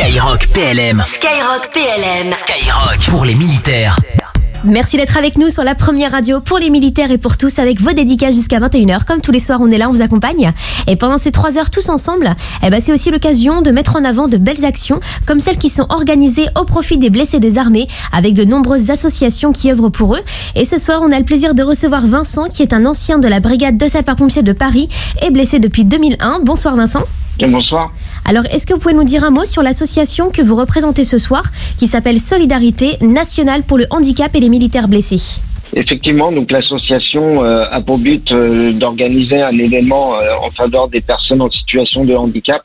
Skyrock PLM. Skyrock PLM. Skyrock pour les militaires. Merci d'être avec nous sur la première radio pour les militaires et pour tous avec vos dédicaces jusqu'à 21h. Comme tous les soirs, on est là, on vous accompagne. Et pendant ces trois heures tous ensemble, eh ben, c'est aussi l'occasion de mettre en avant de belles actions comme celles qui sont organisées au profit des blessés des armées avec de nombreuses associations qui œuvrent pour eux. Et ce soir, on a le plaisir de recevoir Vincent qui est un ancien de la brigade de sapeurs-pompiers de Paris et blessé depuis 2001. Bonsoir Vincent. Bonsoir. Alors, est-ce que vous pouvez nous dire un mot sur l'association que vous représentez ce soir, qui s'appelle Solidarité nationale pour le handicap et les militaires blessés? Effectivement, donc l'association euh, a pour but euh, d'organiser un événement euh, en faveur des personnes en situation de handicap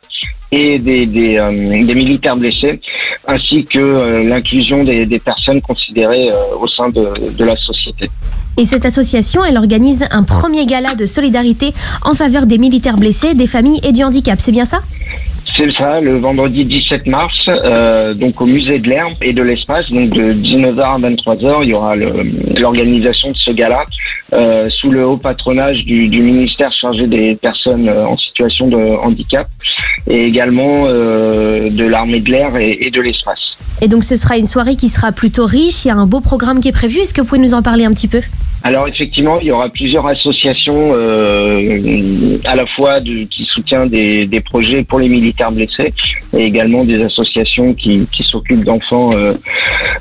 et des, des, des militaires blessés, ainsi que l'inclusion des, des, personnes considérées au sein de, de la société. Et cette association, elle organise un premier gala de solidarité en faveur des militaires blessés, des familles et du handicap. C'est bien ça? C'est ça, le vendredi 17 mars, euh, donc au musée de l'herbe et de l'espace, donc de 19h à 23h, il y aura l'organisation de ce gala euh, sous le haut patronage du, du, ministère chargé des personnes euh, en situation de handicap et également euh, de l'armée de l'air et, et de l'espace. Et donc ce sera une soirée qui sera plutôt riche, il y a un beau programme qui est prévu, est-ce que vous pouvez nous en parler un petit peu? Alors effectivement, il y aura plusieurs associations euh, à la fois de, qui soutiennent des, des, projets pour les militaires blessés et également des associations qui, qui s'occupent d'enfants euh,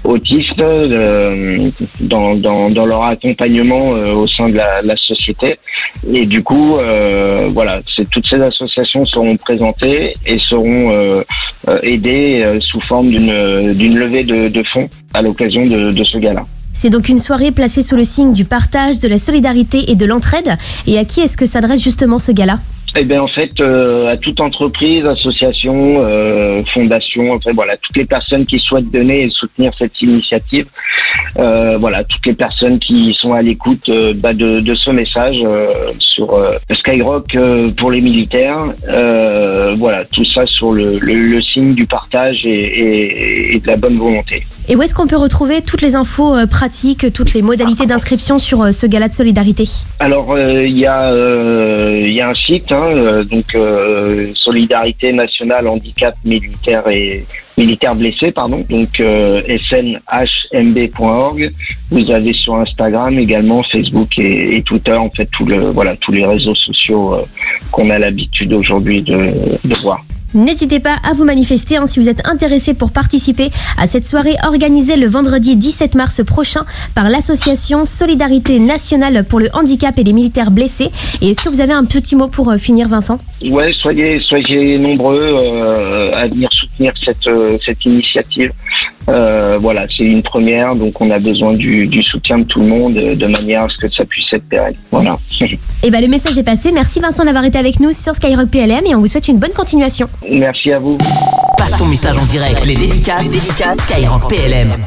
autistes euh, dans, dans, dans, leur accompagnement euh, au sein de la, la, société. Et du coup, euh, voilà, toutes ces associations seront présentées et seront aidées sous forme d'une levée de, de fonds à l'occasion de, de ce gala. C'est donc une soirée placée sous le signe du partage, de la solidarité et de l'entraide. Et à qui est-ce que s'adresse justement ce gala? Eh bien, en fait, euh, à toute entreprise, association, euh, fondation, enfin voilà, toutes les personnes qui souhaitent donner et soutenir cette initiative, euh, voilà, toutes les personnes qui sont à l'écoute euh, bah, de, de, ce message euh, sur euh, Skyrock pour les militaires, voilà, tout ça sur le, le, le signe du partage et, et, et, de la bonne volonté. Et où est-ce qu'on peut retrouver toutes les infos pratiques, toutes les modalités d'inscription sur ce gala de solidarité? Alors, il y a il y a un site. Hein, euh, donc euh, Solidarité nationale handicap militaire et militaire blessé, pardon, donc euh, snhmb.org. Vous avez sur Instagram également, Facebook et, Twitter, en fait, tout le, voilà, tous les réseaux sociaux qu'on a l'habitude aujourd'hui de voir. N'hésitez pas à vous manifester hein, si vous êtes intéressé pour participer à cette soirée organisée le vendredi 17 mars prochain par l'association Solidarité nationale pour le handicap et les militaires blessés. Et est-ce que vous avez un petit mot pour euh, finir, Vincent? Ouais, soyez, nombreux euh, à venir soutenir cette, euh, cette initiative. Euh, voilà, c'est une première, donc on a besoin du, du, soutien de tout le monde de manière à ce que ça puisse être pérenne. Voilà. Et ben le message est passé. Merci Vincent d'avoir été avec nous sur Skyrock PLM et on vous souhaite une bonne continuation. Merci à vous. Passe ton message en direct, les dédicaces, les dédicaces Skyrock PLM.